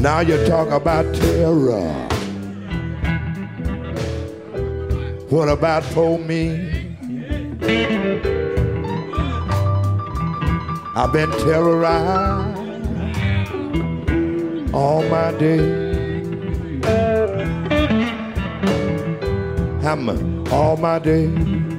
Now you talk about terror. What about for me? I've been terrorized all my day. I'm all my day.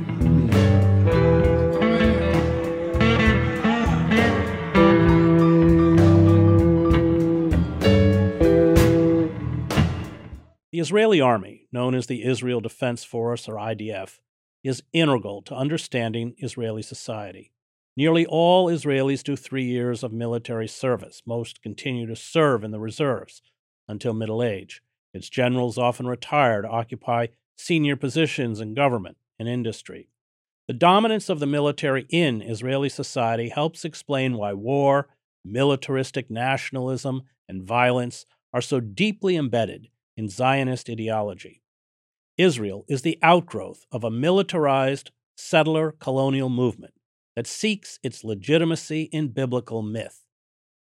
Israeli army, known as the Israel Defense Force or IDF, is integral to understanding Israeli society. Nearly all Israelis do three years of military service. Most continue to serve in the reserves until middle age. Its generals often retire to occupy senior positions in government and industry. The dominance of the military in Israeli society helps explain why war, militaristic nationalism, and violence are so deeply embedded in Zionist ideology. Israel is the outgrowth of a militarized settler colonial movement that seeks its legitimacy in biblical myth.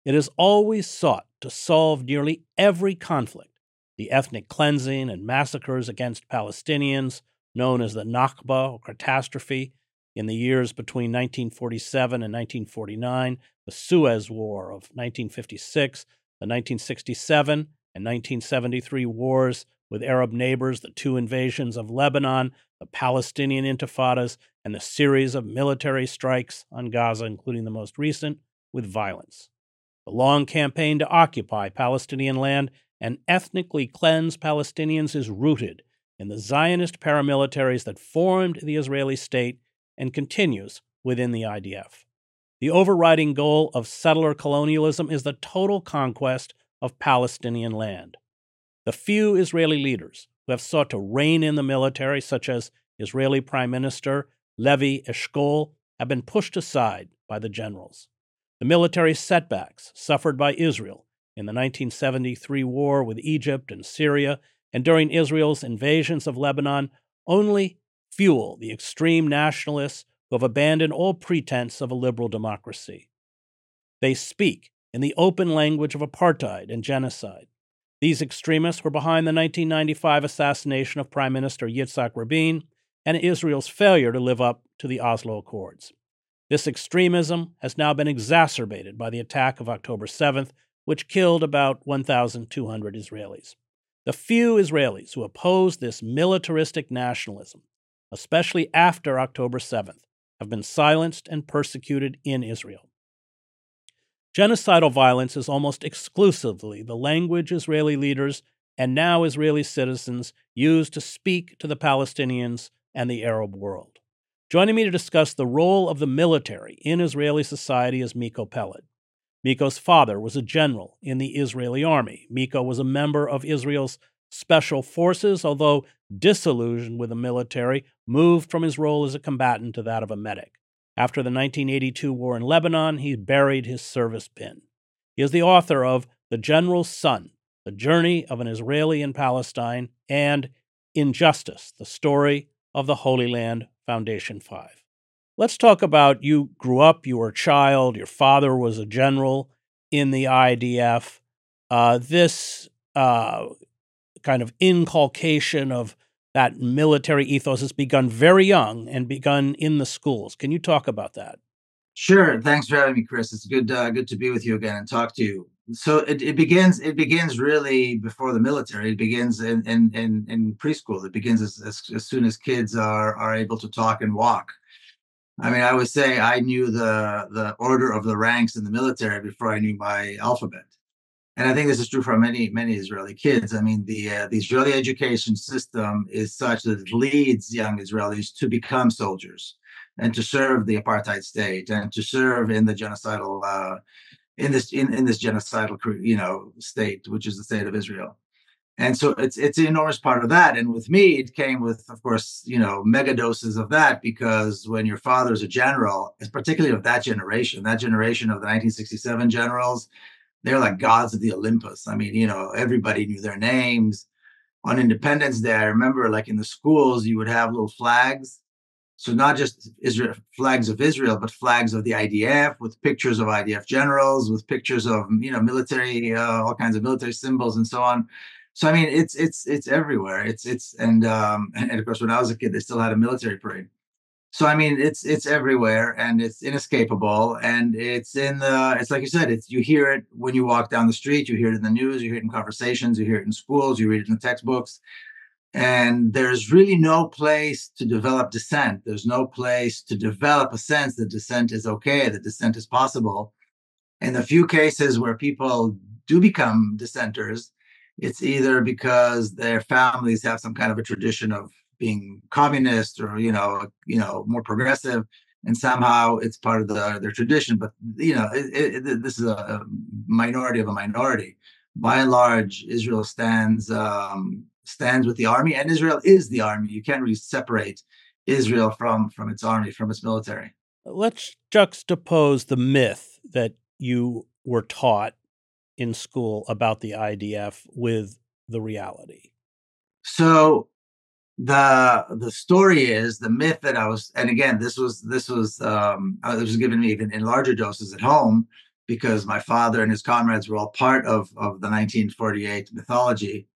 It has always sought to solve nearly every conflict the ethnic cleansing and massacres against Palestinians, known as the Nakba or catastrophe, in the years between 1947 and 1949, the Suez War of 1956, the 1967 and 1973 wars with Arab neighbors, the two invasions of Lebanon, the Palestinian intifadas, and the series of military strikes on Gaza, including the most recent, with violence. The long campaign to occupy Palestinian land and ethnically cleanse Palestinians is rooted in the Zionist paramilitaries that formed the Israeli state and continues within the IDF. The overriding goal of settler colonialism is the total conquest of Palestinian land. The few Israeli leaders who have sought to rein in the military, such as Israeli Prime Minister Levi Eshkol, have been pushed aside by the generals. The military setbacks suffered by Israel in the 1973 war with Egypt and Syria and during Israel's invasions of Lebanon only fuel the extreme nationalists who have abandoned all pretense of a liberal democracy. They speak in the open language of apartheid and genocide. These extremists were behind the 1995 assassination of Prime Minister Yitzhak Rabin and Israel's failure to live up to the Oslo Accords. This extremism has now been exacerbated by the attack of October 7th, which killed about 1,200 Israelis. The few Israelis who oppose this militaristic nationalism, especially after October 7th, have been silenced and persecuted in Israel. Genocidal violence is almost exclusively the language Israeli leaders and now Israeli citizens use to speak to the Palestinians and the Arab world. Joining me to discuss the role of the military in Israeli society is Miko Peled. Miko's father was a general in the Israeli army. Miko was a member of Israel's special forces, although disillusioned with the military, moved from his role as a combatant to that of a medic. After the 1982 war in Lebanon, he buried his service pin. He is the author of The General's Son, The Journey of an Israeli in Palestine, and Injustice, the story of the Holy Land Foundation 5. Let's talk about you grew up, you were a child, your father was a general in the IDF. Uh, this uh, kind of inculcation of that military ethos has begun very young and begun in the schools. Can you talk about that? Sure. Thanks for having me, Chris. It's good uh, good to be with you again and talk to you. So it, it begins it begins really before the military. It begins in in in, in preschool. It begins as, as, as soon as kids are are able to talk and walk. I mean, I would say I knew the the order of the ranks in the military before I knew my alphabet and I think this is true for many many Israeli kids. I mean, the uh, the Israeli education system is such that it leads young Israelis to become soldiers and to serve the apartheid state and to serve in the genocidal uh, in this in, in this genocidal you know state, which is the state of Israel. And so it's it's an enormous part of that. And with me, it came with, of course, you know, mega doses of that because when your father's a general, particularly of that generation, that generation of the 1967 generals, they're like gods of the Olympus. I mean, you know, everybody knew their names. On Independence Day, I remember like in the schools, you would have little flags So not just Israel flags of Israel, but flags of the IDF with pictures of IDF generals, with pictures of you know military, uh, all kinds of military symbols and so on. So I mean, it's it's it's everywhere. It's it's and um, and of course, when I was a kid, they still had a military parade. So I mean, it's it's everywhere and it's inescapable. And it's in the it's like you said, it's you hear it when you walk down the street, you hear it in the news, you hear it in conversations, you hear it in schools, you read it in the textbooks. And there's really no place to develop dissent. There's no place to develop a sense that dissent is okay, that dissent is possible. In the few cases where people do become dissenters, it's either because their families have some kind of a tradition of being communist or you know you know more progressive and somehow it's part of the, their tradition. But you know it, it, this is a minority of a minority. By and large israel stands um, stands with the army and israel is the army. You can't really separate israel from from its army from its military. Let's juxtapose the myth that you were taught in school about the idf with the reality. So the the story is the myth that I was, and again, this was this was um, uh, this was given me even in larger doses at home because my father and his comrades were all part of of the 1948 mythology.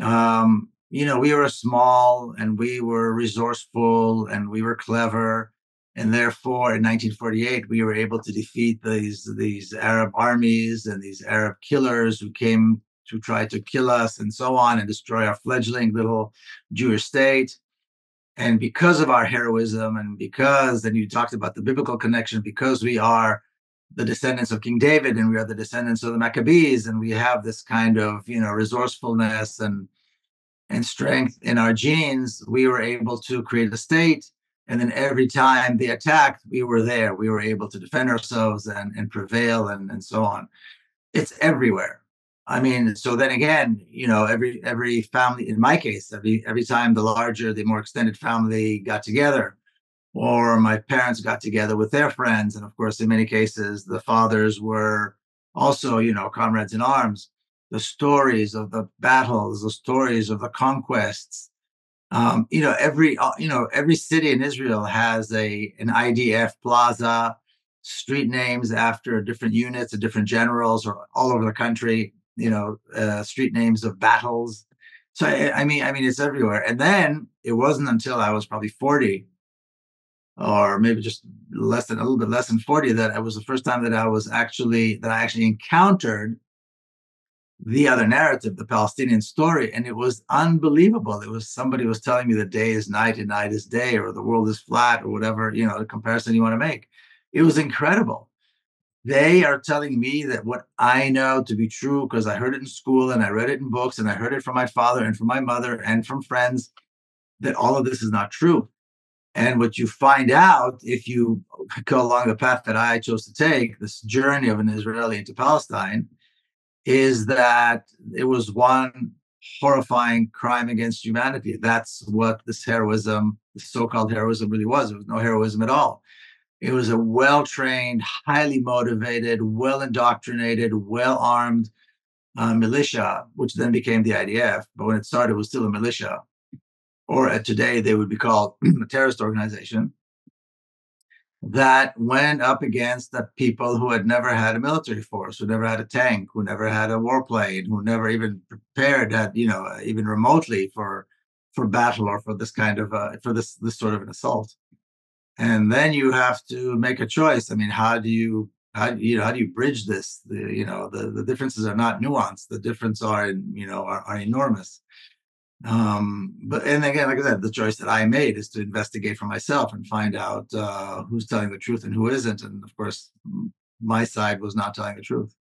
Um, you know, we were small and we were resourceful and we were clever, and therefore in 1948 we were able to defeat these these Arab armies and these Arab killers who came to try to kill us and so on and destroy our fledgling little Jewish state. And because of our heroism, and because, then you talked about the biblical connection, because we are the descendants of King David and we are the descendants of the Maccabees, and we have this kind of, you know, resourcefulness and and strength in our genes, we were able to create a state. And then every time they attacked, we were there. We were able to defend ourselves and, and prevail and, and so on. It's everywhere. I mean, so then again, you know, every every family, in my case, every every time the larger, the more extended family got together, or my parents got together with their friends, and of course, in many cases, the fathers were also, you know, comrades in arms. The stories of the battles, the stories of the conquests. Um, you know, every uh, you know every city in Israel has a an IDF plaza, street names after different units different generals, or all over the country you know, uh, street names of battles. So I, I mean, I mean, it's everywhere. And then it wasn't until I was probably 40 or maybe just less than a little bit less than 40 that it was the first time that I was actually that I actually encountered the other narrative, the Palestinian story, and it was unbelievable. It was somebody was telling me the day is night and night is day, or the world is flat, or whatever you know the comparison you want to make. It was incredible they are telling me that what I know to be true because I heard it in school and I read it in books and I heard it from my father and from my mother and from friends that all of this is not true. And what you find out if you go along the path that I chose to take, this journey of an Israeli into Palestine, is that it was one horrifying crime against humanity. That's what this heroism, this so called heroism, really was. It was no heroism at all. It was a well trained, highly motivated, well indoctrinated, well armed uh, militia, which then became the IDF. But when it started, it was still a militia. Or uh, today, they would be called a terrorist organization that went up against the people who had never had a military force, who never had a tank, who never had a warplane, who never even prepared, had you know, even remotely for for battle or for this kind of uh, for this this sort of an assault and then you have to make a choice. I mean how do you how you know how do you bridge this? The, you know the, the differences are not nuanced. The difference are you know are, are enormous. Um but and again like i said the choice that i made is to investigate for myself and find out uh who's telling the truth and who isn't. And of course my side was not telling the truth.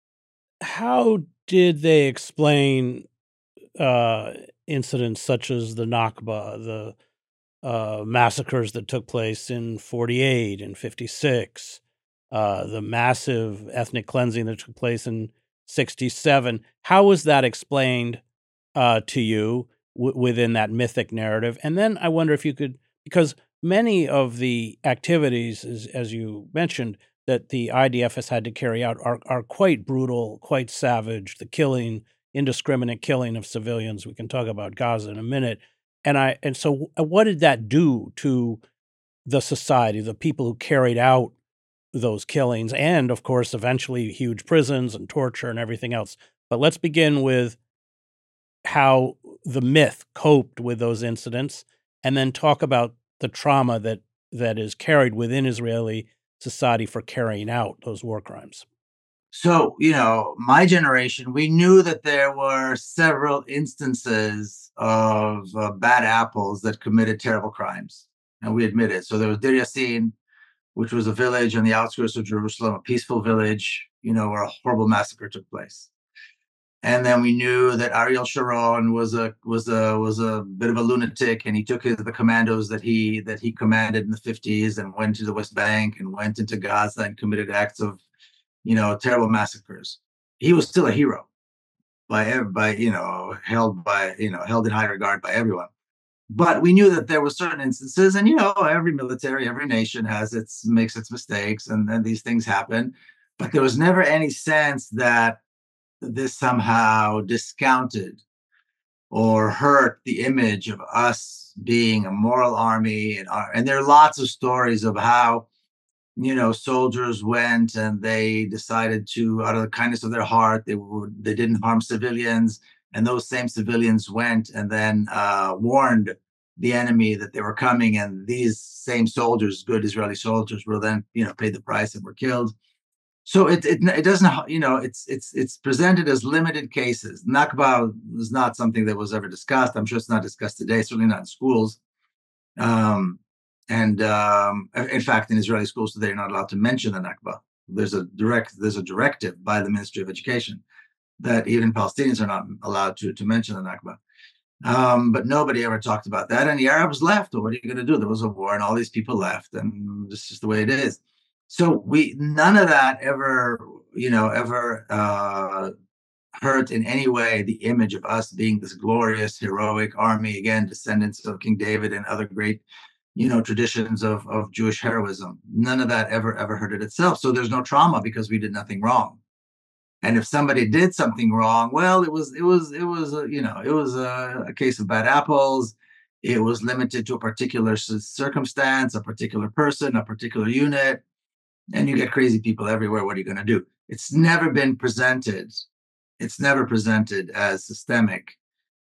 How did they explain uh incidents such as the nakba the uh, massacres that took place in 48 and 56, uh, the massive ethnic cleansing that took place in 67. How was that explained uh, to you w- within that mythic narrative? And then I wonder if you could, because many of the activities, as, as you mentioned, that the IDF has had to carry out are, are quite brutal, quite savage. The killing, indiscriminate killing of civilians. We can talk about Gaza in a minute and I and so uh, what did that do to the society, the people who carried out those killings, and of course, eventually huge prisons and torture and everything else. But let's begin with how the myth coped with those incidents, and then talk about the trauma that that is carried within Israeli society for carrying out those war crimes. So, you know, my generation, we knew that there were several instances of uh, bad apples that committed terrible crimes, and we admit it. So there was Deir Yassin, which was a village on the outskirts of Jerusalem, a peaceful village, you know, where a horrible massacre took place. And then we knew that Ariel Sharon was a was a was a bit of a lunatic, and he took his, the commandos that he that he commanded in the 50s and went to the West Bank and went into Gaza and committed acts of, you know, terrible massacres. He was still a hero by by you know held by you know held in high regard by everyone but we knew that there were certain instances and you know every military every nation has its makes its mistakes and then these things happen but there was never any sense that this somehow discounted or hurt the image of us being a moral army and, uh, and there are lots of stories of how you know soldiers went and they decided to out of the kindness of their heart they would they didn't harm civilians and those same civilians went and then uh, warned the enemy that they were coming, and these same soldiers, good Israeli soldiers, were then you know paid the price and were killed. So it, it it doesn't you know it's it's it's presented as limited cases. Nakba is not something that was ever discussed. I'm sure it's not discussed today. Certainly not in schools. Um, and um, in fact, in Israeli schools today, you're not allowed to mention the Nakba. There's a direct there's a directive by the Ministry of Education that even Palestinians are not allowed to, to mention the Nakba. Um, but nobody ever talked about that. And the Arabs left. Well, what are you going to do? There was a war, and all these people left, and this is the way it is. So we none of that ever, you know, ever uh, hurt in any way the image of us being this glorious, heroic army. Again, descendants of King David and other great, you know, traditions of of Jewish heroism. None of that ever ever hurt it itself. So there's no trauma because we did nothing wrong. And if somebody did something wrong well it was it was it was a, you know it was a, a, case of bad apples. It was limited to a particular circumstance a particular person a particular unit. And you get crazy people everywhere. What are you going to do? It's never been presented. It's never presented as systemic.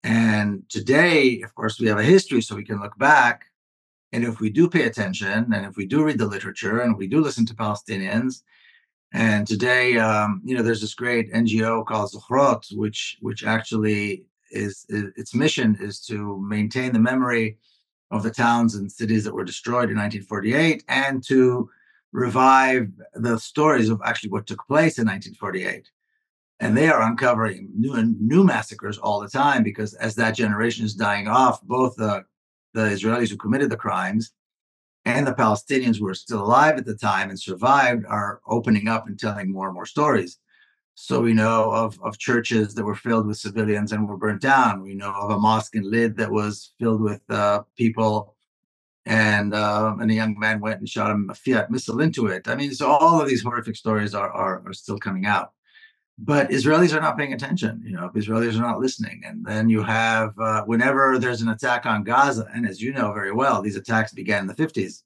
And today of course we have a history so we can look back and if we do pay attention and if we do read the literature and we do listen to palestinians and today, um, you know, there's this great NGO called Zochrot, which which actually is, is, its mission is to maintain the memory of the towns and cities that were destroyed in 1948 and to revive the stories of actually what took place in 1948 and they are uncovering new new massacres all the time because as that generation is dying off both the the israelis who committed the crimes and the Palestinians who were still alive at the time and survived are opening up and telling more and more stories. So we know of, of churches that were filled with civilians and were burnt down. We know of a mosque in Lid that was filled with uh, people, and uh, and a young man went and shot a PIAT missile into it. I mean, so all of these horrific stories are are, are still coming out. But Israelis are not paying attention. You know, Israelis are not listening. And then you have uh, whenever there's an attack on Gaza, and as you know very well, these attacks began in the 50s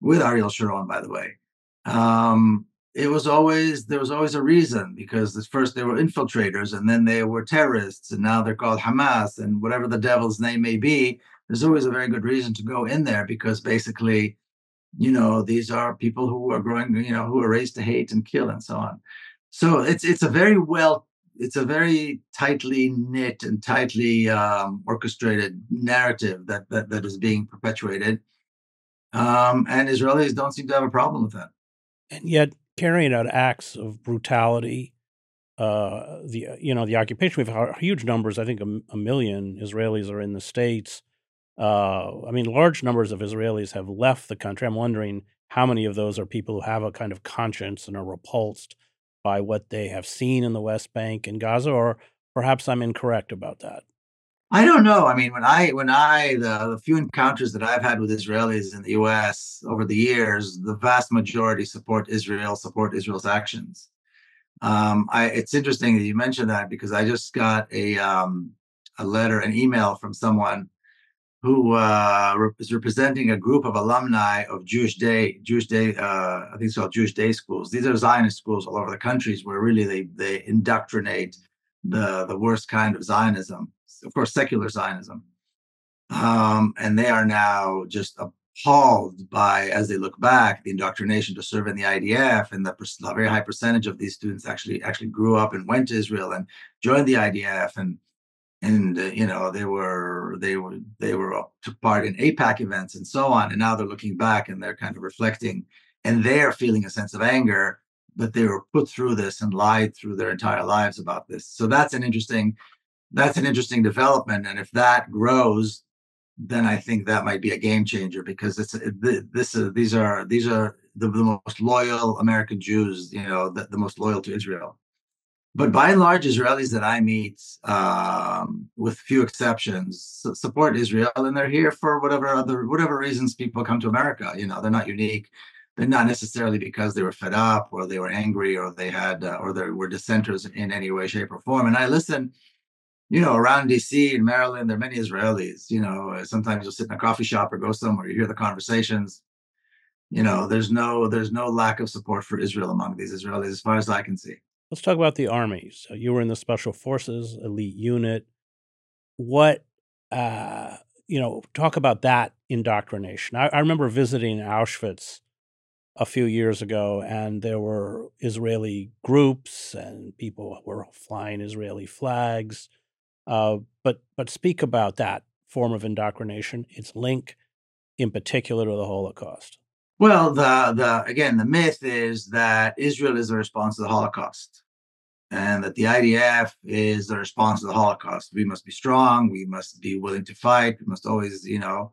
with Ariel Sharon, by the way. Um, it was always there was always a reason because at first they were infiltrators and then they were terrorists and now they're called Hamas and whatever the devil's name may be. There's always a very good reason to go in there because basically, you know, these are people who are growing, you know, who are raised to hate and kill and so on. So it's it's a very well it's a very tightly knit and tightly um, orchestrated narrative that, that that is being perpetuated, um, and Israelis don't seem to have a problem with that. And yet, carrying out acts of brutality, uh, the you know the occupation, we have huge numbers. I think a, a million Israelis are in the states. Uh, I mean, large numbers of Israelis have left the country. I'm wondering how many of those are people who have a kind of conscience and are repulsed by what they have seen in the West Bank and Gaza, or perhaps I'm incorrect about that. I don't know. I mean, when I when I the, the, few encounters that I've had with Israelis in the U.S. over the years, the vast majority support Israel, support Israel's actions. Um, I, it's interesting that you mentioned that because I just got a um, a letter, an email from someone who uh, is representing a group of alumni of Jewish Day, Jewish Day, uh, I think it's called Jewish Day schools. These are Zionist schools all over the countries where really they they indoctrinate the the worst kind of Zionism, of course, secular Zionism. Um, and they are now just appalled by, as they look back, the indoctrination to serve in the IDF, and the, the very high percentage of these students actually actually grew up and went to Israel and joined the IDF and and uh, you know they were they were they were took part in AIPAC events and so on, and now they're looking back and they're kind of reflecting, and they're feeling a sense of anger that they were put through this and lied through their entire lives about this. So that's an interesting that's an interesting development, and if that grows, then I think that might be a game changer because it's this uh, these are these are the, the most loyal American Jews, you know, the, the most loyal to Israel but by and large, Israelis that I meet, um, with few exceptions, support Israel, and they're here for whatever other whatever reasons people come to America. You know, they're not unique. They're not necessarily because they were fed up or they were angry or they had uh, or they were dissenters in any way, shape, or form. And I listen, you know, around D.C. and Maryland, there are many Israelis. You know, sometimes you'll sit in a coffee shop or go somewhere, you hear the conversations. You know, there's no there's no lack of support for Israel among these Israelis, as far as I can see. Let's talk about the Army. So you were in the Special Forces elite unit. What, uh, you know, talk about that indoctrination. I, I remember visiting Auschwitz a few years ago, and there were Israeli groups and people were flying Israeli flags. Uh, but but speak about that form of indoctrination, its link in particular to the Holocaust. Well, the the again, the myth is that Israel is the response to the Holocaust, and that the IDF is the response to the Holocaust. We must be strong. We must be willing to fight. We must always, you know,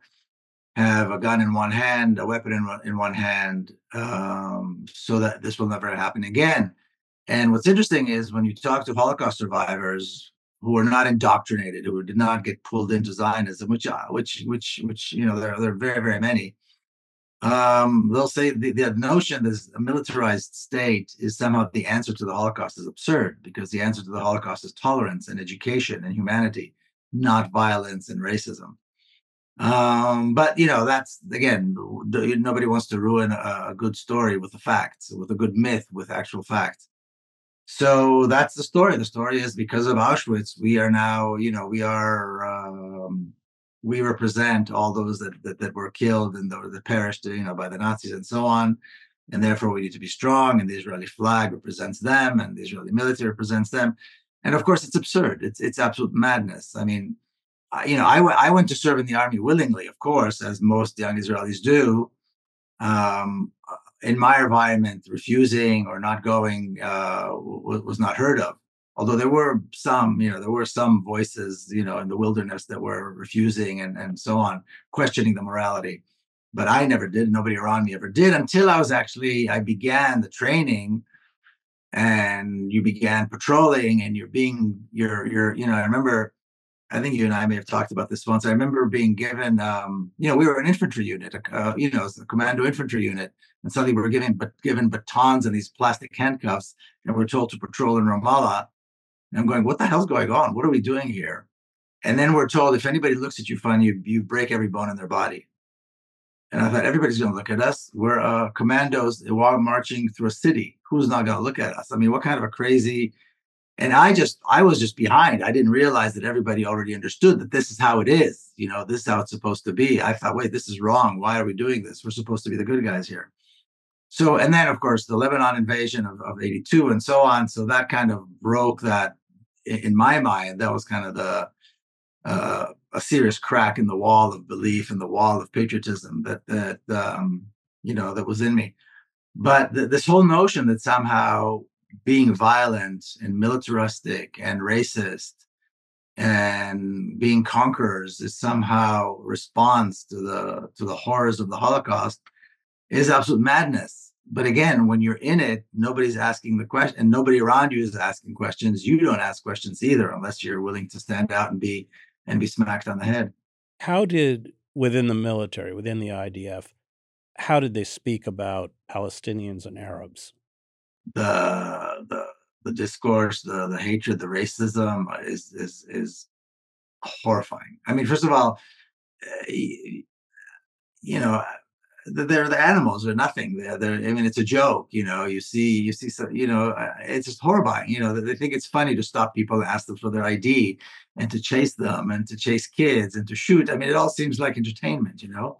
have a gun in one hand, a weapon in one, in one hand, um, so that this will never happen again. And what's interesting is when you talk to Holocaust survivors who are not indoctrinated, who did not get pulled into Zionism, which uh, which which which you know there, there are very very many um, they'll say the, the notion that a militarized state is somehow the answer to the Holocaust is absurd because the answer to the Holocaust is tolerance and education and humanity, not violence and racism. Um, but you know, that's again, nobody wants to ruin a, a good story with the facts, with a good myth, with actual facts. So that's the story. The story is because of Auschwitz, we are now, you know, we are um, we represent all those that, that, that were killed and that, that perished, you know, by the Nazis and so on. And therefore, we need to be strong. And the Israeli flag represents them, and the Israeli military represents them. And of course, it's absurd. It's it's absolute madness. I mean, I, you know, I, w- I went to serve in the army willingly, of course, as most young Israelis do. Um, in my environment, refusing or not going uh, w- was not heard of although there were some, you know, there were some voices, you know, in the wilderness that were refusing and, and so on, questioning the morality. But I never did. Nobody around me ever did until I was actually, I began the training and you began patrolling and you're being, you're, you're, you know, I remember, I think you and I may have talked about this once. I remember being given, um, you know, we were an infantry unit, uh, you know, a commando infantry unit, and suddenly we were given, but given batons and these plastic handcuffs, and we're told to patrol in Ramallah and I'm going, what the hell's going on? What are we doing here? And then we're told if anybody looks at you funny, you, you break every bone in their body. And I thought, everybody's going to look at us. We're uh, commandos while marching through a city. Who's not going to look at us? I mean, what kind of a crazy. And I just, I was just behind. I didn't realize that everybody already understood that this is how it is. You know, this is how it's supposed to be. I thought, wait, this is wrong. Why are we doing this? We're supposed to be the good guys here. So, and then of course the Lebanon invasion of, of 82 and so on. So that kind of broke that in my mind, that was kind of the, uh, a serious crack in the wall of belief and the wall of patriotism that, that, um, you know, that was in me. But th- this whole notion that somehow being violent and militaristic and racist and being conquerors is somehow response to the to the horrors of the Holocaust is absolute madness. But again, when you're in it, nobody's asking the question, and nobody around you is asking questions. You don't ask questions either, unless you're willing to stand out and be and be smacked on the head. How did within the military, within the IDF, how did they speak about Palestinians and Arabs? The the the discourse, the the hatred, the racism uh, is is is horrifying. I mean, first of all, eh, you know, they're the animals. They're nothing. They're, they're, I mean, it's a joke. You know, you see, you see, some, you know, it's just horrifying. You know, they think it's funny to stop people and ask them for their ID and to chase them and to chase kids and to shoot. I mean, it all seems like entertainment. You know,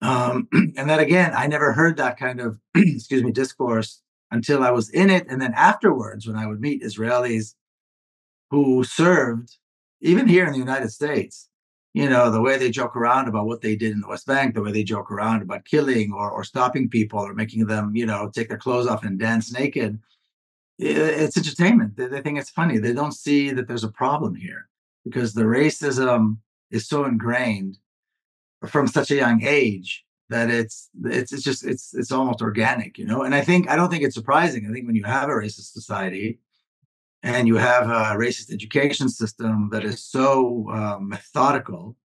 um, and that again, I never heard that kind of, excuse me, discourse until I was in it, and then afterwards, when I would meet Israelis who served, even here in the United States, you know, the way they joke around about what they did in the West Bank, the way they joke around about killing or, or stopping people or making them, you know, take their clothes off and dance naked. It's entertainment. They, they think it's funny. They don't see that there's a problem here because the racism is so ingrained from such a young age that it's it's it's just it's it's almost organic, you know. And I think I don't think it's surprising. I think when you have a racist society, and you have a racist education system that is so um, methodical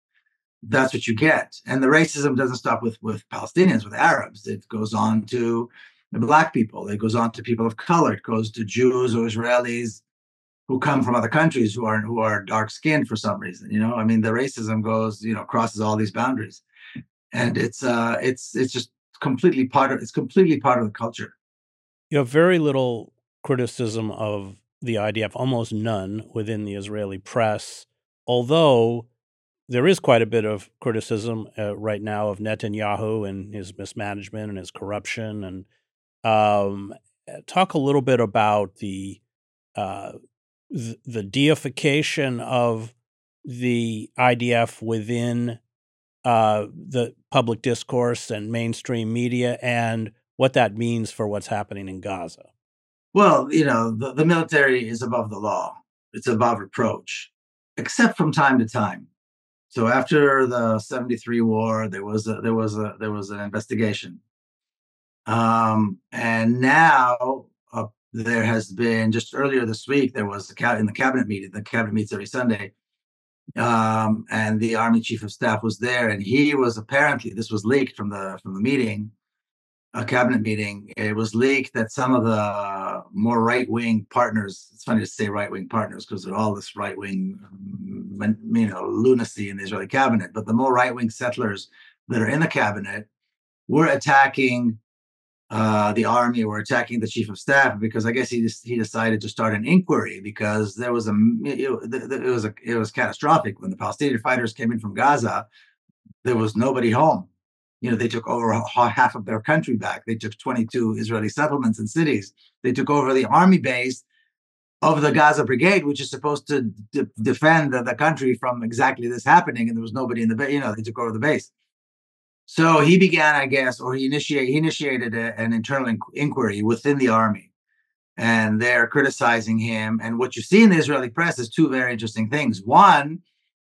that's what you get. And the racism doesn't stop with with palestinians with arabs. It goes on to black people. It goes on to people of color. It goes to jews or israelis who come from other countries who are who are dark skinned for some reason you know? I mean the racism goes you know crosses all these boundaries. And it's uh it's it's just completely part of it's completely part of the culture. You have very little criticism of the IDF, almost none within the Israeli press, although there is quite a bit of criticism uh, right now of Netanyahu and his mismanagement and his corruption. And um, uh, talk a little bit about the uh, th- the deification of the IDF within uh, the public discourse and mainstream media, and what that means for what's happening in Gaza. Well, you know, the, the military is above the law. It's above reproach, except from time to time. So after the 73 war, there was a, there was a, there was an investigation. Um, and now uh, there has been just earlier this week, there was a, in the cabinet meeting, the cabinet meets every Sunday. Um, and the army chief of staff was there and he was apparently, this was leaked from the, from the meeting, a cabinet meeting, it was leaked that some of the more right wing partners, it's funny to say right wing partners because they're all this right wing, you know, lunacy in the Israeli cabinet, but the more right wing settlers that are in the cabinet were attacking uh, the army were attacking the chief of staff because I guess he just, he decided to start an inquiry because there was a it, it was a it was catastrophic when the Palestinian fighters came in from Gaza. There was nobody home you know, they took over half of their country back. They took 22 Israeli settlements and cities. They took over the army base of the Gaza Brigade, which is supposed to d- defend the, the, country from exactly this happening. And there was nobody in the base. You know, they took over the base. So he began, I guess, or he initiated he initiated a, an internal in- inquiry within the army, and they're criticizing him. And what you see in the Israeli press is two very interesting things. One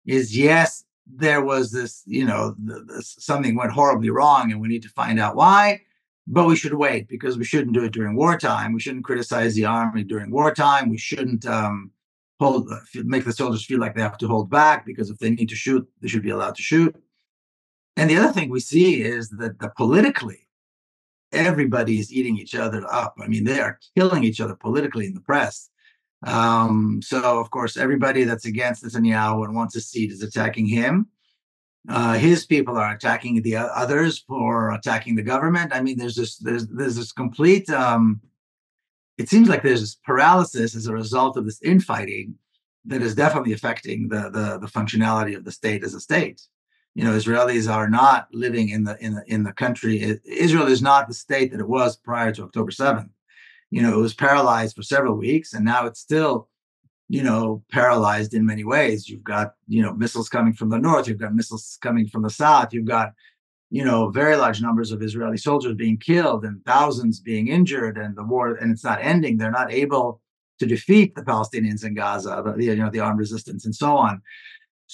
is yes, there was this, you know, this, something went horribly wrong and we need to find out why. But we should wait because we shouldn't do it during wartime. We shouldn't criticize the army during wartime. We shouldn't um, hold uh, make the soldiers feel like they have to hold back because if they need to shoot, they should be allowed to shoot. And the other thing we see is that the politically, everybody is eating each other up. I mean, they are killing each other politically in the press. Um, so, of course, everybody that's against Netanyahu and wants a seat is attacking him. Uh, his people are attacking the others for attacking the government. I mean, there's this there's there's this complete. Um, it seems like there's this paralysis as a result of this infighting that is definitely affecting the the, the functionality of the state as a state. You know, Israelis are not living in the in the in the country. Israel is not the state that it was prior to October seventh you know, it was paralyzed for several weeks, and now it's still, you know, paralyzed in many ways. You've got, you know, missiles coming from the north, you've got missiles coming from the south, you've got, you know, very large numbers of Israeli soldiers being killed and thousands being injured, and the war, and it's not ending. They're not able to defeat the Palestinians in Gaza, the, you know, the armed resistance and so on.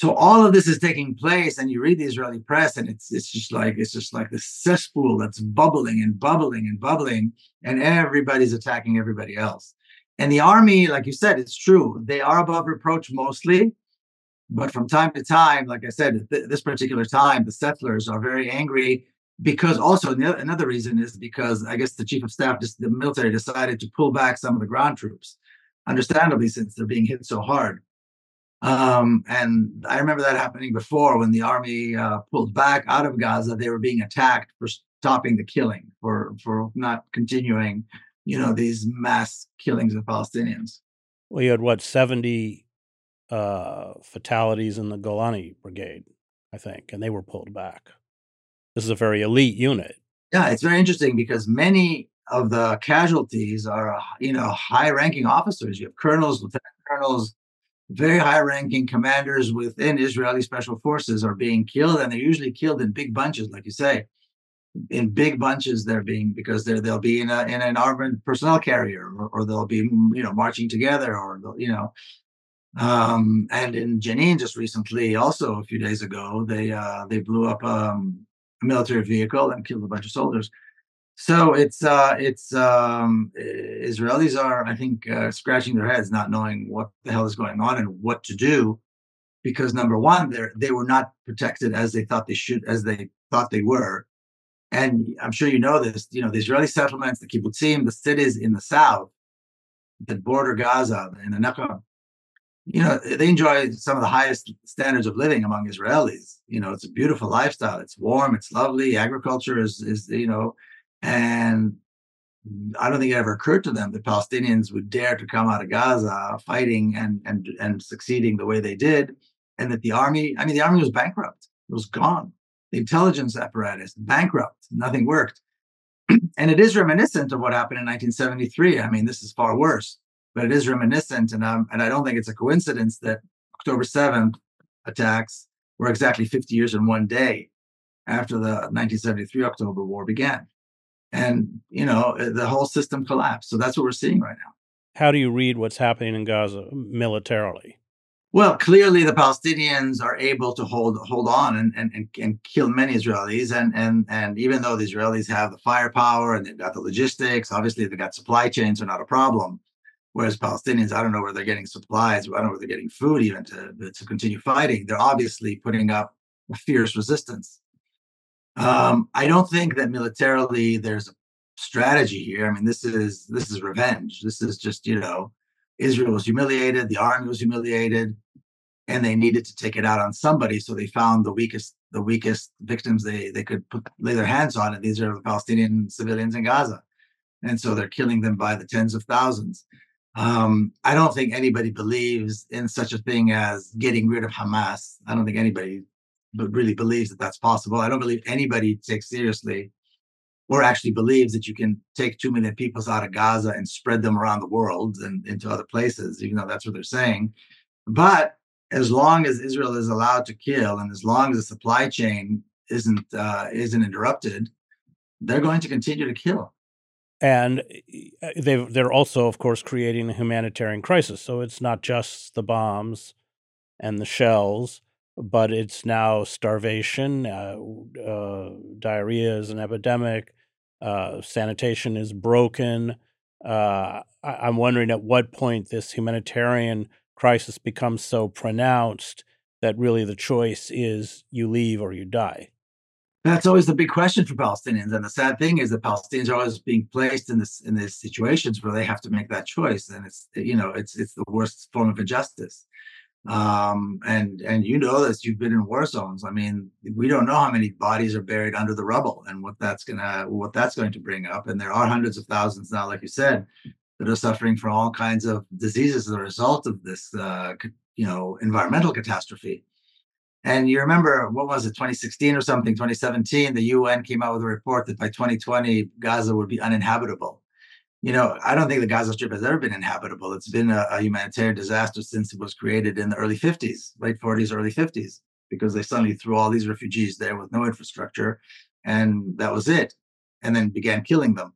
So all of this is taking place, and you read the Israeli press, and it's it's just like it's just like this cesspool that's bubbling and bubbling and bubbling, and everybody's attacking everybody else. And the army, like you said, it's true. They are above reproach mostly, but from time to time, like I said, th- this particular time, the settlers are very angry because also another reason is because I guess the chief of staff, just the military, decided to pull back some of the ground troops, understandably since they're being hit so hard. Um, and I remember that happening before when the army uh, pulled back out of Gaza. They were being attacked for stopping the killing, for for not continuing, you know, these mass killings of Palestinians. Well, you had what seventy uh, fatalities in the Golani Brigade, I think, and they were pulled back. This is a very elite unit. Yeah, it's very interesting because many of the casualties are, you know, high-ranking officers. You have colonels, lieutenant colonels, very high-ranking commanders within Israeli special forces are being killed, and they're usually killed in big bunches, like you say. In big bunches, they're being because they're they'll be in a in an armored personnel carrier, or, or they'll be you know marching together, or you know. Um, and in Jenin, just recently, also a few days ago, they uh, they blew up um, a military vehicle and killed a bunch of soldiers. So it's uh, it's um, Israelis are, I think, uh, scratching their heads, not knowing what the hell is going on and what to do, because number one, they they were not protected as they thought they should, as they thought they were, and I'm sure you know this. You know the Israeli settlements, the kibbutzim, the cities in the south that border Gaza and the Negev, you know they enjoy some of the highest standards of living among Israelis. You know it's a beautiful lifestyle. It's warm. It's lovely. Agriculture is is you know and I don't think it ever occurred to them that Palestinians would dare to come out of Gaza fighting and and and succeeding the way they did, and that the army, I mean, the army was bankrupt. It was gone. The intelligence apparatus bankrupt. Nothing worked. and it is reminiscent of what happened in 1973. I mean, this is far worse, but it is reminiscent, and um, and I don't think it's a coincidence that October 7th attacks were exactly 50 years in one day after the 1973 October War began and you know eh, the whole system collapsed. So that's what we're seeing right now. How do you read what's happening in Gaza militarily? Well, clearly the Palestinians are able to hold hold on and, and, and, and kill many Israelis. And, and and even though the Israelis have the firepower and they've got the logistics, obviously they've got supply chains are not a problem. Whereas Palestinians, I don't know where they're getting supplies, I don't know where they're getting food even to, to continue fighting. They're obviously putting up a fierce resistance. Um, I don't think that militarily there's a strategy here. I mean, this is this is revenge. This is just you know, Israel was humiliated, the army was humiliated, and they needed to take it out on somebody. So they found the weakest the weakest victims they they could put lay their hands on, and these are the Palestinian civilians in Gaza, and so they're killing them by the tens of thousands. Um, I don't think anybody believes in such a thing as getting rid of Hamas. I don't think anybody but really believes that that's possible. I don't believe anybody takes seriously or actually believes that you can take two million people out of Gaza and spread them around the world and into other places, even though that's what they're saying. But as long as Israel is allowed to kill, and as long as the supply chain isn't uh, isn't interrupted, they're going to continue to kill. And uh, they they're also, of course, creating a humanitarian crisis. So it's not just the bombs and the shells but it's now starvation. Uh, uh, diarrhea is an epidemic. Uh, sanitation is broken. Uh, I- am wondering at what point this humanitarian crisis becomes so pronounced that really the choice is you leave or you die. That's always the big question for Palestinians, and the sad thing is that Palestinians are always being placed in this in these situations where they have to make that choice, and it's you know it's it's the worst form of injustice um, and and you know this you've been in war zones. I mean we don't know how many bodies are buried under the rubble and what that's gonna what that's going to bring up. And there are hundreds of thousands now like you said that are suffering from all kinds of diseases as a result of this uh, you know environmental catastrophe. And you remember what was it 2016 or something 2017 the un came out with a report that by 2020 gaza would be uninhabitable you know, I don't think the Gaza Strip has ever been inhabitable. It's been a, a, humanitarian disaster since it was created in the early 50s, late 40s, early 50s, because they suddenly threw all these refugees there with no infrastructure, and that was it, and then began killing them.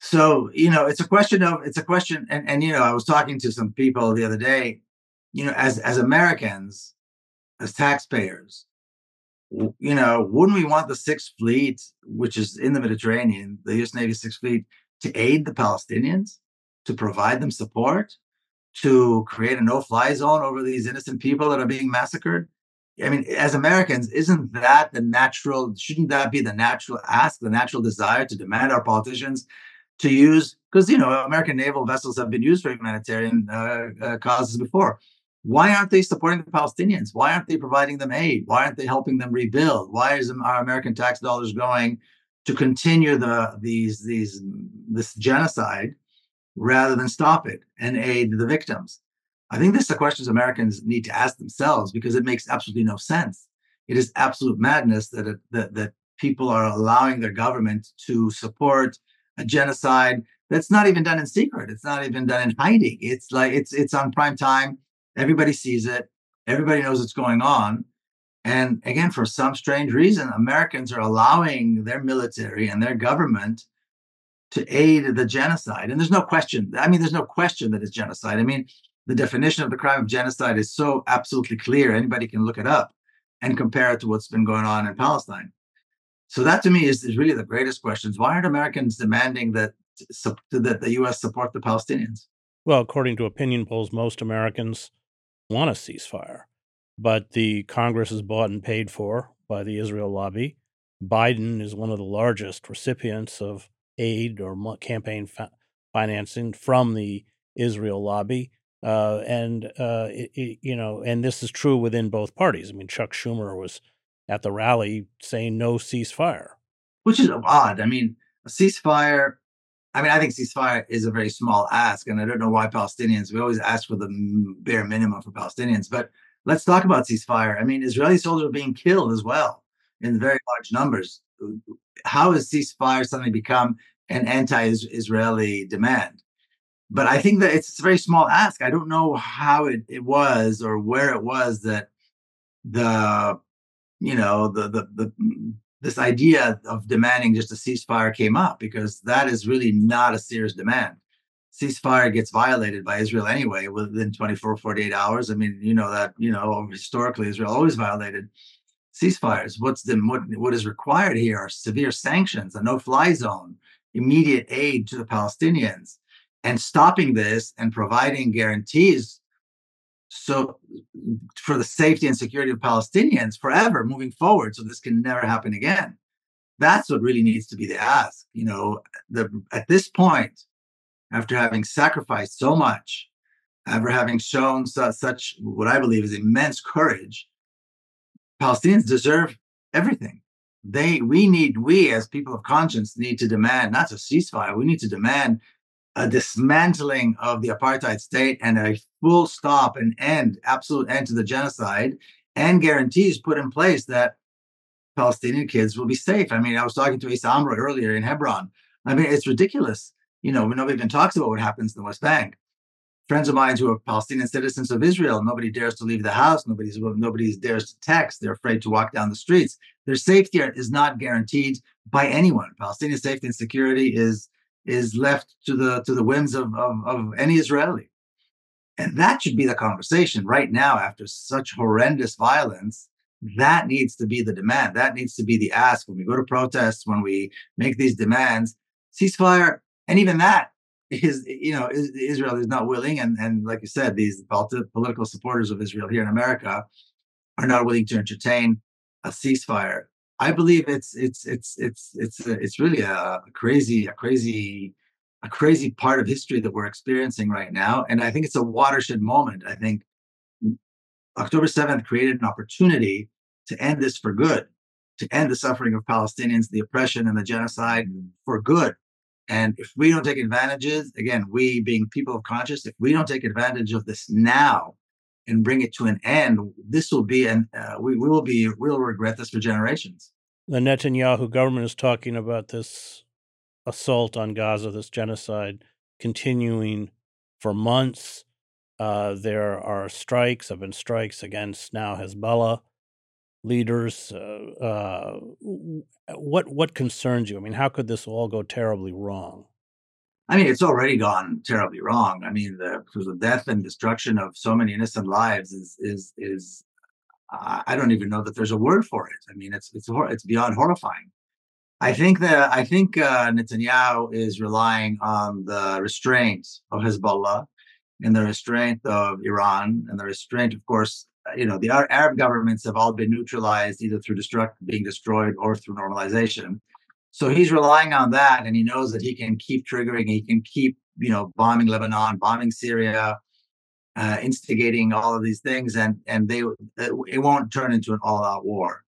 So, you know, it's a question of it's a question, and and you know, I was talking to some people the other day, you know, as as Americans, as taxpayers, you know, wouldn't we want the Sixth Fleet, which is in the Mediterranean, the U.S. Navy Sixth Fleet, to aid the Palestinians, to provide them support, to create a no fly zone over these innocent people that are being massacred. I mean, as Americans, isn't that the natural, shouldn't that be the natural ask, the natural desire to demand our politicians to use? Because, you know, American naval vessels have been used for humanitarian uh, uh, causes before. why aren't they supporting the Palestinians? Why aren't they providing them aid? Why aren't they helping them rebuild? Why is our American tax dollars going to continue the these these this genocide rather than stop it and aid the victims? I think this is the questions Americans need to ask themselves because it makes absolutely no sense. It is absolute madness that it, that that people are allowing their government to support a genocide that's not even done in secret. It's not even done in hiding. It's like it's it's on prime time Everybody sees it. Everybody knows what's going on. And again, for some strange reason, Americans are allowing their military and their government to aid the genocide. And there's no question. I mean, there's no question that it's genocide. I mean, the definition of the crime of genocide is so absolutely clear. Anybody can look it up and compare it to what's been going on in Palestine. So that to me is, is really the greatest questions. Why aren't Americans demanding that that the U.S. support the Palestinians? Well, according to opinion polls, most Americans want a ceasefire, but the Congress is bought and paid for by the Israel lobby. Biden is one of the largest recipients of aid or campaign fa- financing from the Israel lobby. Uh, and uh, it, it, you know, and this is true within both parties. I mean, Chuck Schumer was at the rally saying no ceasefire, which is odd. I mean, a ceasefire I mean, I think ceasefire is a very small ask, and I don't know why Palestinians. We always ask for the bare minimum for Palestinians, but let's talk about ceasefire. I mean, Israeli soldiers are being killed as well in very large numbers. How has ceasefire suddenly become an anti-Israeli demand? But I think that it's a very small ask. I don't know how it, it was or where it was that the you know the the the this idea of demanding just a ceasefire came up because that is really not a serious demand. Ceasefire gets violated by Israel anyway within 24, 48 hours. I mean, you know that, you know, historically Israel always violated ceasefires. What's the what, what is required here are severe sanctions, a no-fly zone, immediate aid to the Palestinians, and stopping this and providing guarantees so for the safety and security of Palestinians forever moving forward, so this can never happen again. That's what really needs to be the ask. You know, the, at this point, after having sacrificed so much, after having shown su- such what I believe is immense courage, Palestinians deserve everything. They, we need, we as people of conscience need to demand not a ceasefire. We need to demand a dismantling of the apartheid state and a full stop and end, absolute end to the genocide, and guarantees put in place that Palestinian kids will be safe. I mean, I was talking to Issa Amro earlier in Hebron. I mean, it's ridiculous. You know, nobody even talks about what happens in the West Bank. Friends of mine who are Palestinian citizens of Israel, nobody dares to leave the house. Nobody's nobody dares to text. They're afraid to walk down the streets. Their safety is not guaranteed by anyone. Palestinian safety and security is is left to the to the whims of, of, of any Israeli. And that should be the conversation right now after such horrendous violence. That needs to be the demand. That needs to be the ask when we go to protests, when we make these demands, ceasefire. And even that is, you know, Israel is not willing. And, and like you said, these political supporters of Israel here in America are not willing to entertain a ceasefire. I believe it's it's it's it's it's uh, it's really a crazy a crazy a crazy part of history that we're experiencing right now, and I think it's a watershed moment. I think October seventh created an opportunity to end this for good, to end the suffering of Palestinians, the oppression and the genocide for good. And if we don't take advantages, again, we being people of conscience, if we don't take advantage of this now, and bring it to an end, this will be, and uh, we, we will be, we'll regret this for generations. The Netanyahu government is talking about this assault on Gaza, this genocide, continuing for months. Uh, there are strikes, have been strikes against now Hezbollah leaders. Uh, uh, what what concerns you? I mean, how could this all go terribly wrong? I mean, it's already gone terribly wrong. I mean, the, the death and destruction of so many innocent lives is is is I don't even know that there's a word for it. I mean, it's it's it's beyond horrifying. I think that I think uh, Netanyahu is relying on the restraint of Hezbollah and the restraint of Iran and the restraint, of course, you know, the Arab governments have all been neutralized either through destruct being destroyed or through normalization. So he's relying on that, and he knows that he can keep triggering, he can keep, you know, bombing Lebanon, bombing Syria, uh, instigating all of these things, and and they it won't turn into an all-out war,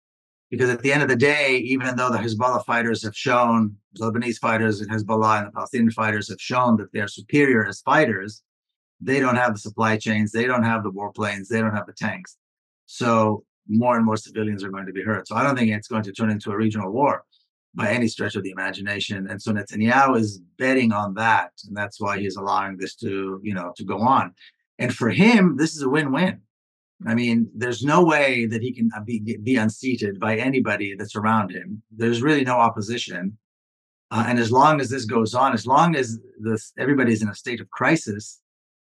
because at the end of the day, even though the Hezbollah fighters have shown, the Lebanese fighters and Hezbollah and the Palestinian fighters have shown that they're superior as fighters, they don't have the supply chains, they don't have the warplanes, they don't have the tanks, so more and more civilians are going to be hurt. So I don't think it's going to turn into a regional war by any stretch of the imagination. And so Netanyahu is betting on that, and that's why he's allowing this to, you know, to go on. And for him, this is a win-win. I mean, there's no way that he can uh, be be unseated by anybody that's around him. There's really no opposition, uh, and as long as this goes on, as long as this everybody's in a state of crisis,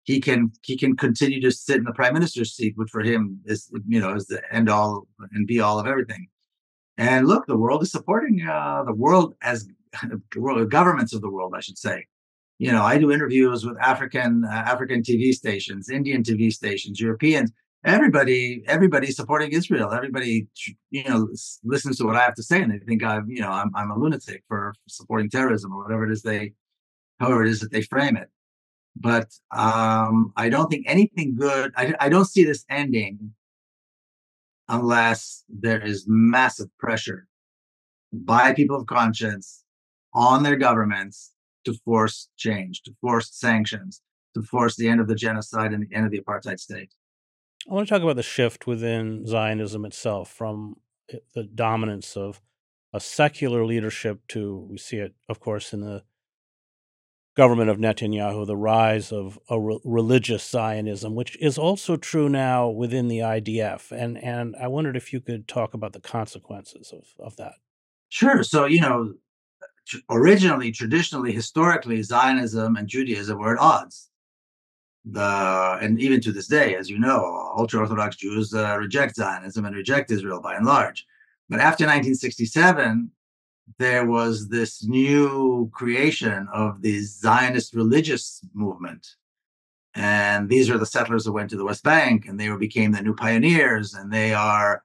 he can he can continue to sit in the prime minister's seat, which for him is you know is the end all and be all of everything. And look, the world is supporting uh, the world as world governments of the world, I should say. You know, I do interviews with African uh, African TV stations, Indian TV stations, Europeans. Everybody, everybody's supporting Israel. Everybody, you know, listens to what I have to say, and they think I'm, you know, I'm, I'm a lunatic for supporting terrorism or whatever it is they, however it is that they frame it but um, I don't think anything good. I, I don't see this ending unless there is massive pressure by people of conscience on their governments to force change, to force sanctions, to force the end of the genocide and the end of the apartheid state. I want to talk about the shift within Zionism itself from the dominance of a secular leadership to, we see it, of course, in the government of Netanyahu, the rise of a re- religious Zionism, which is also true now within the IDF. And and I wondered if you could talk about the consequences of, of that. Sure. So, you know, originally, traditionally, historically, Zionism and Judaism were at odds. The and even to this day, as you know, ultra Orthodox Jews uh, reject Zionism and reject Israel by and large. But after 1967, there was this new creation of the Zionist religious movement. And these are the settlers that went to the West Bank and they became the new pioneers. And they are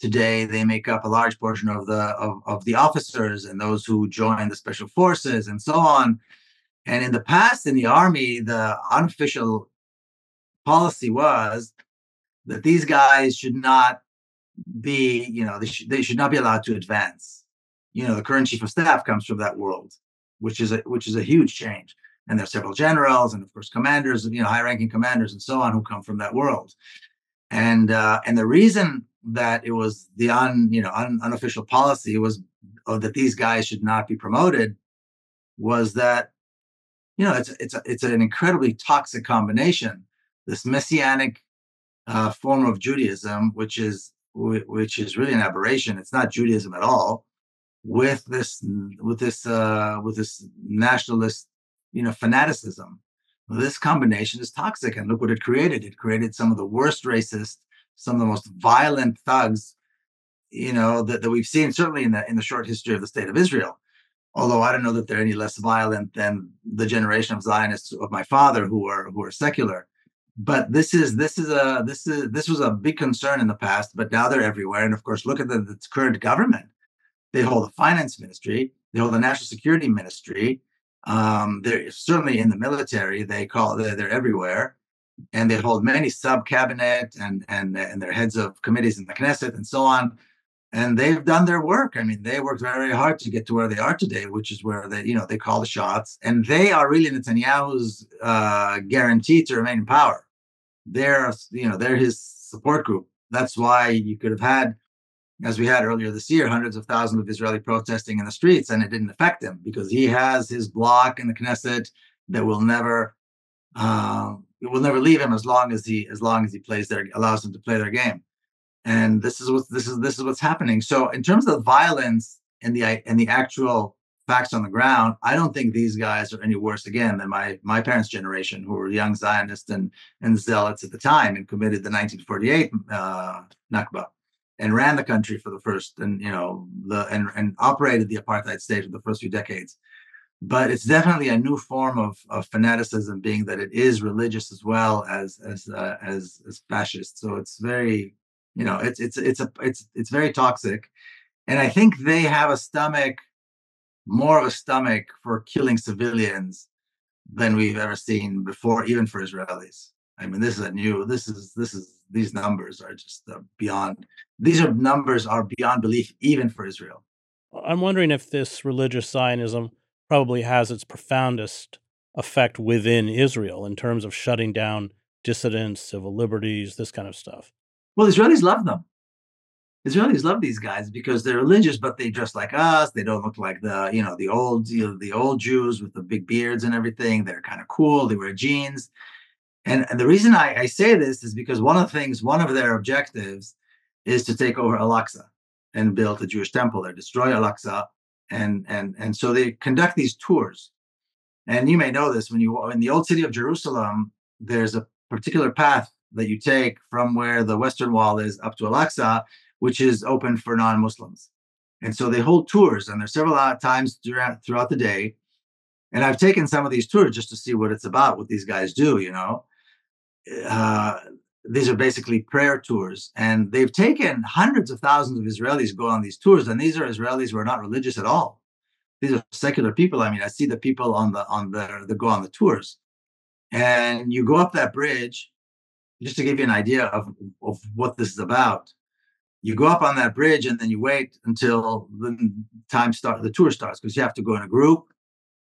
today, they make up a large portion of the of, of the officers and those who join the special forces and so on. And in the past, in the army, the unofficial policy was that these guys should not be, you know, they, sh- they should not be allowed to advance you know the current chief of staff comes from that world which is a which is a huge change. And there are several generals and of course commanders you know high ranking commanders and so on who come from that world. And uh, and the reason that it was the un you know un, unofficial policy was that these guys should not be promoted was that you know it's it's a, it's an incredibly toxic combination this messianic uh, form of Judaism which is which is really an aberration. It's not Judaism at all with this with this uh, with this nationalist you know fanaticism. This combination is toxic, and look what it created. It created some of the worst racist, some of the most violent thugs, you know, that, that we've seen certainly in the in the short history of the state of Israel. Although I don't know that they're any less violent than the generation of Zionists of my father who are who are secular. But this is this is a this is this was a big concern in the past, but now they're everywhere. And of course, look at the, the current government they hold the finance ministry. They hold the national security ministry. Um, they're certainly in the military. They call they're, they're everywhere, and they hold many sub cabinet and and and they're heads of committees in the Knesset and so on. And they've done their work. I mean, they worked very hard to get to where they are today, which is where they, you know, they call the shots. And they are really Netanyahu's uh, guarantee to remain in power. They're, you know, they're his support group. That's why you could have had as we had earlier this year, hundreds of thousands of Israeli protesting in the streets, and it didn't affect him because he has his block in the Knesset that will never, uh, will never leave him as long as he as long as he plays their allows them to play their game. And this is what this is this is what's happening. So in terms of violence and the and the actual facts on the ground, I don't think these guys are any worse again than my my parents' generation, who were young Zionists and and zealots at the time and committed the 1948 uh, Nakba and ran the country for the first and you know the and, and operated the apartheid state for the first few decades. But it's definitely a new form of, of fanaticism being that it is religious as well as as uh, as as fascist. So it's very you know it's it's it's a it's it's very toxic. And i think they have a stomach more of a stomach for killing civilians than we've ever seen before even for israelis I mean, this is a new. This is this is these numbers are just uh, beyond. These are numbers are beyond belief, even for Israel. I'm wondering if this religious Zionism probably has its profoundest effect within Israel in terms of shutting down dissidents, civil liberties, this kind of stuff. Well, Israelis love them. Israelis love these guys because they're religious, but they dress like us. They don't look like the you know the old you know, the old Jews with the big beards and everything. They're kind of cool. They wear jeans, and, and the reason I, I say this is because one of the things, one of their objectives, is to take over Al-Aqsa and build a Jewish temple there, destroy Al-Aqsa, and and and so they conduct these tours. And you may know this when you in the old city of Jerusalem, there's a particular path that you take from where the Western Wall is up to Al-Aqsa, which is open for non-Muslims. And so they hold tours, and there's several uh, times throughout throughout the day. And I've taken some of these tours just to see what it's about, what these guys do, you know. Uh, these are basically prayer tours, and they've taken hundreds of thousands of Israelis go on these tours, and these are Israelis who are not religious at all. These are secular people. I mean, I see the people on the on the that go on the tours, and you go up that bridge, just to give you an idea of, of what this is about. You go up on that bridge, and then you wait until the time start the tour starts because you have to go in a group,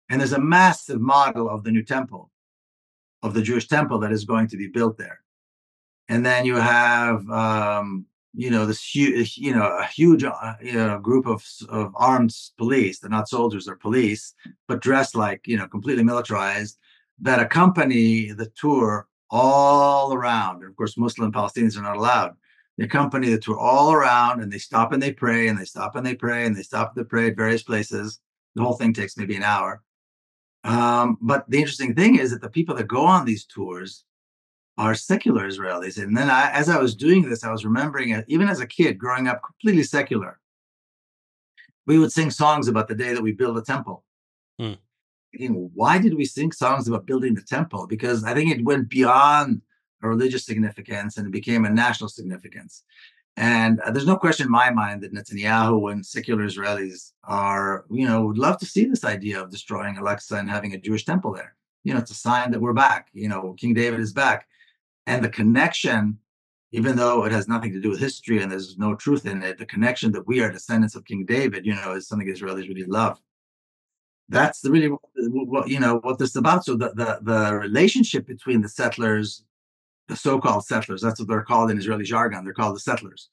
and there's a massive model of the new temple of the Jewish temple that is going to be built there. And then you have, um, you know, this huge, you know, a huge, uh, you know, group of of armed police. They're not soldiers; they're police, but dressed like, you know, completely militarized, that accompany the tour all around. Of course, Muslim Palestinians are not allowed. They accompany the tour all around, and they stop and they pray, and they stop and they pray, and they stop and they pray at various places. The whole thing takes maybe an hour um, but the interesting thing is that the people that go on these tours are secular Israelis. And then I, as I was doing this, I was remembering it, even as a kid growing up completely secular, we would sing songs about the day that we build a temple. Hmm. Thinking, why did we sing songs about building the temple? Because I think it went beyond a religious significance and it became a national significance. And uh, there's no question in my mind that Netanyahu and secular Israelis are, you know, would love to see this idea of destroying Al-Aqsa and having a Jewish temple there. You know, it's a sign that we're back. You know, King David is back. And the connection, even though it has nothing to do with history and there's no truth in it, the connection that we are descendants of King David, you know, is something Israelis really love. That's really what you know what this is about. So the the, the relationship between the settlers the so-called settlers. That's what they're called in Israeli jargon. They're called the settlers.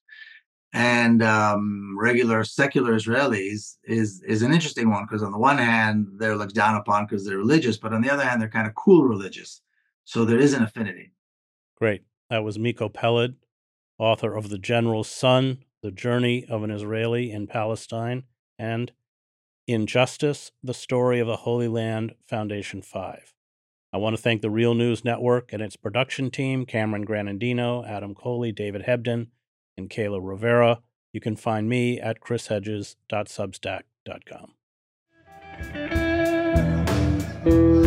And um, regular secular Israelis is is an interesting one because on the one hand they're looked down upon because they're religious, but on the other hand they're kind of cool religious. So there is an affinity. Great. That was Miko Peled, author of The General's Son: The Journey of an Israeli in Palestine, and Injustice: The Story of the Holy Land Foundation Five. I want to thank the Real News Network and its production team Cameron Granadino, Adam Coley, David Hebden, and Kayla Rivera. You can find me at chrishedges.substack.com.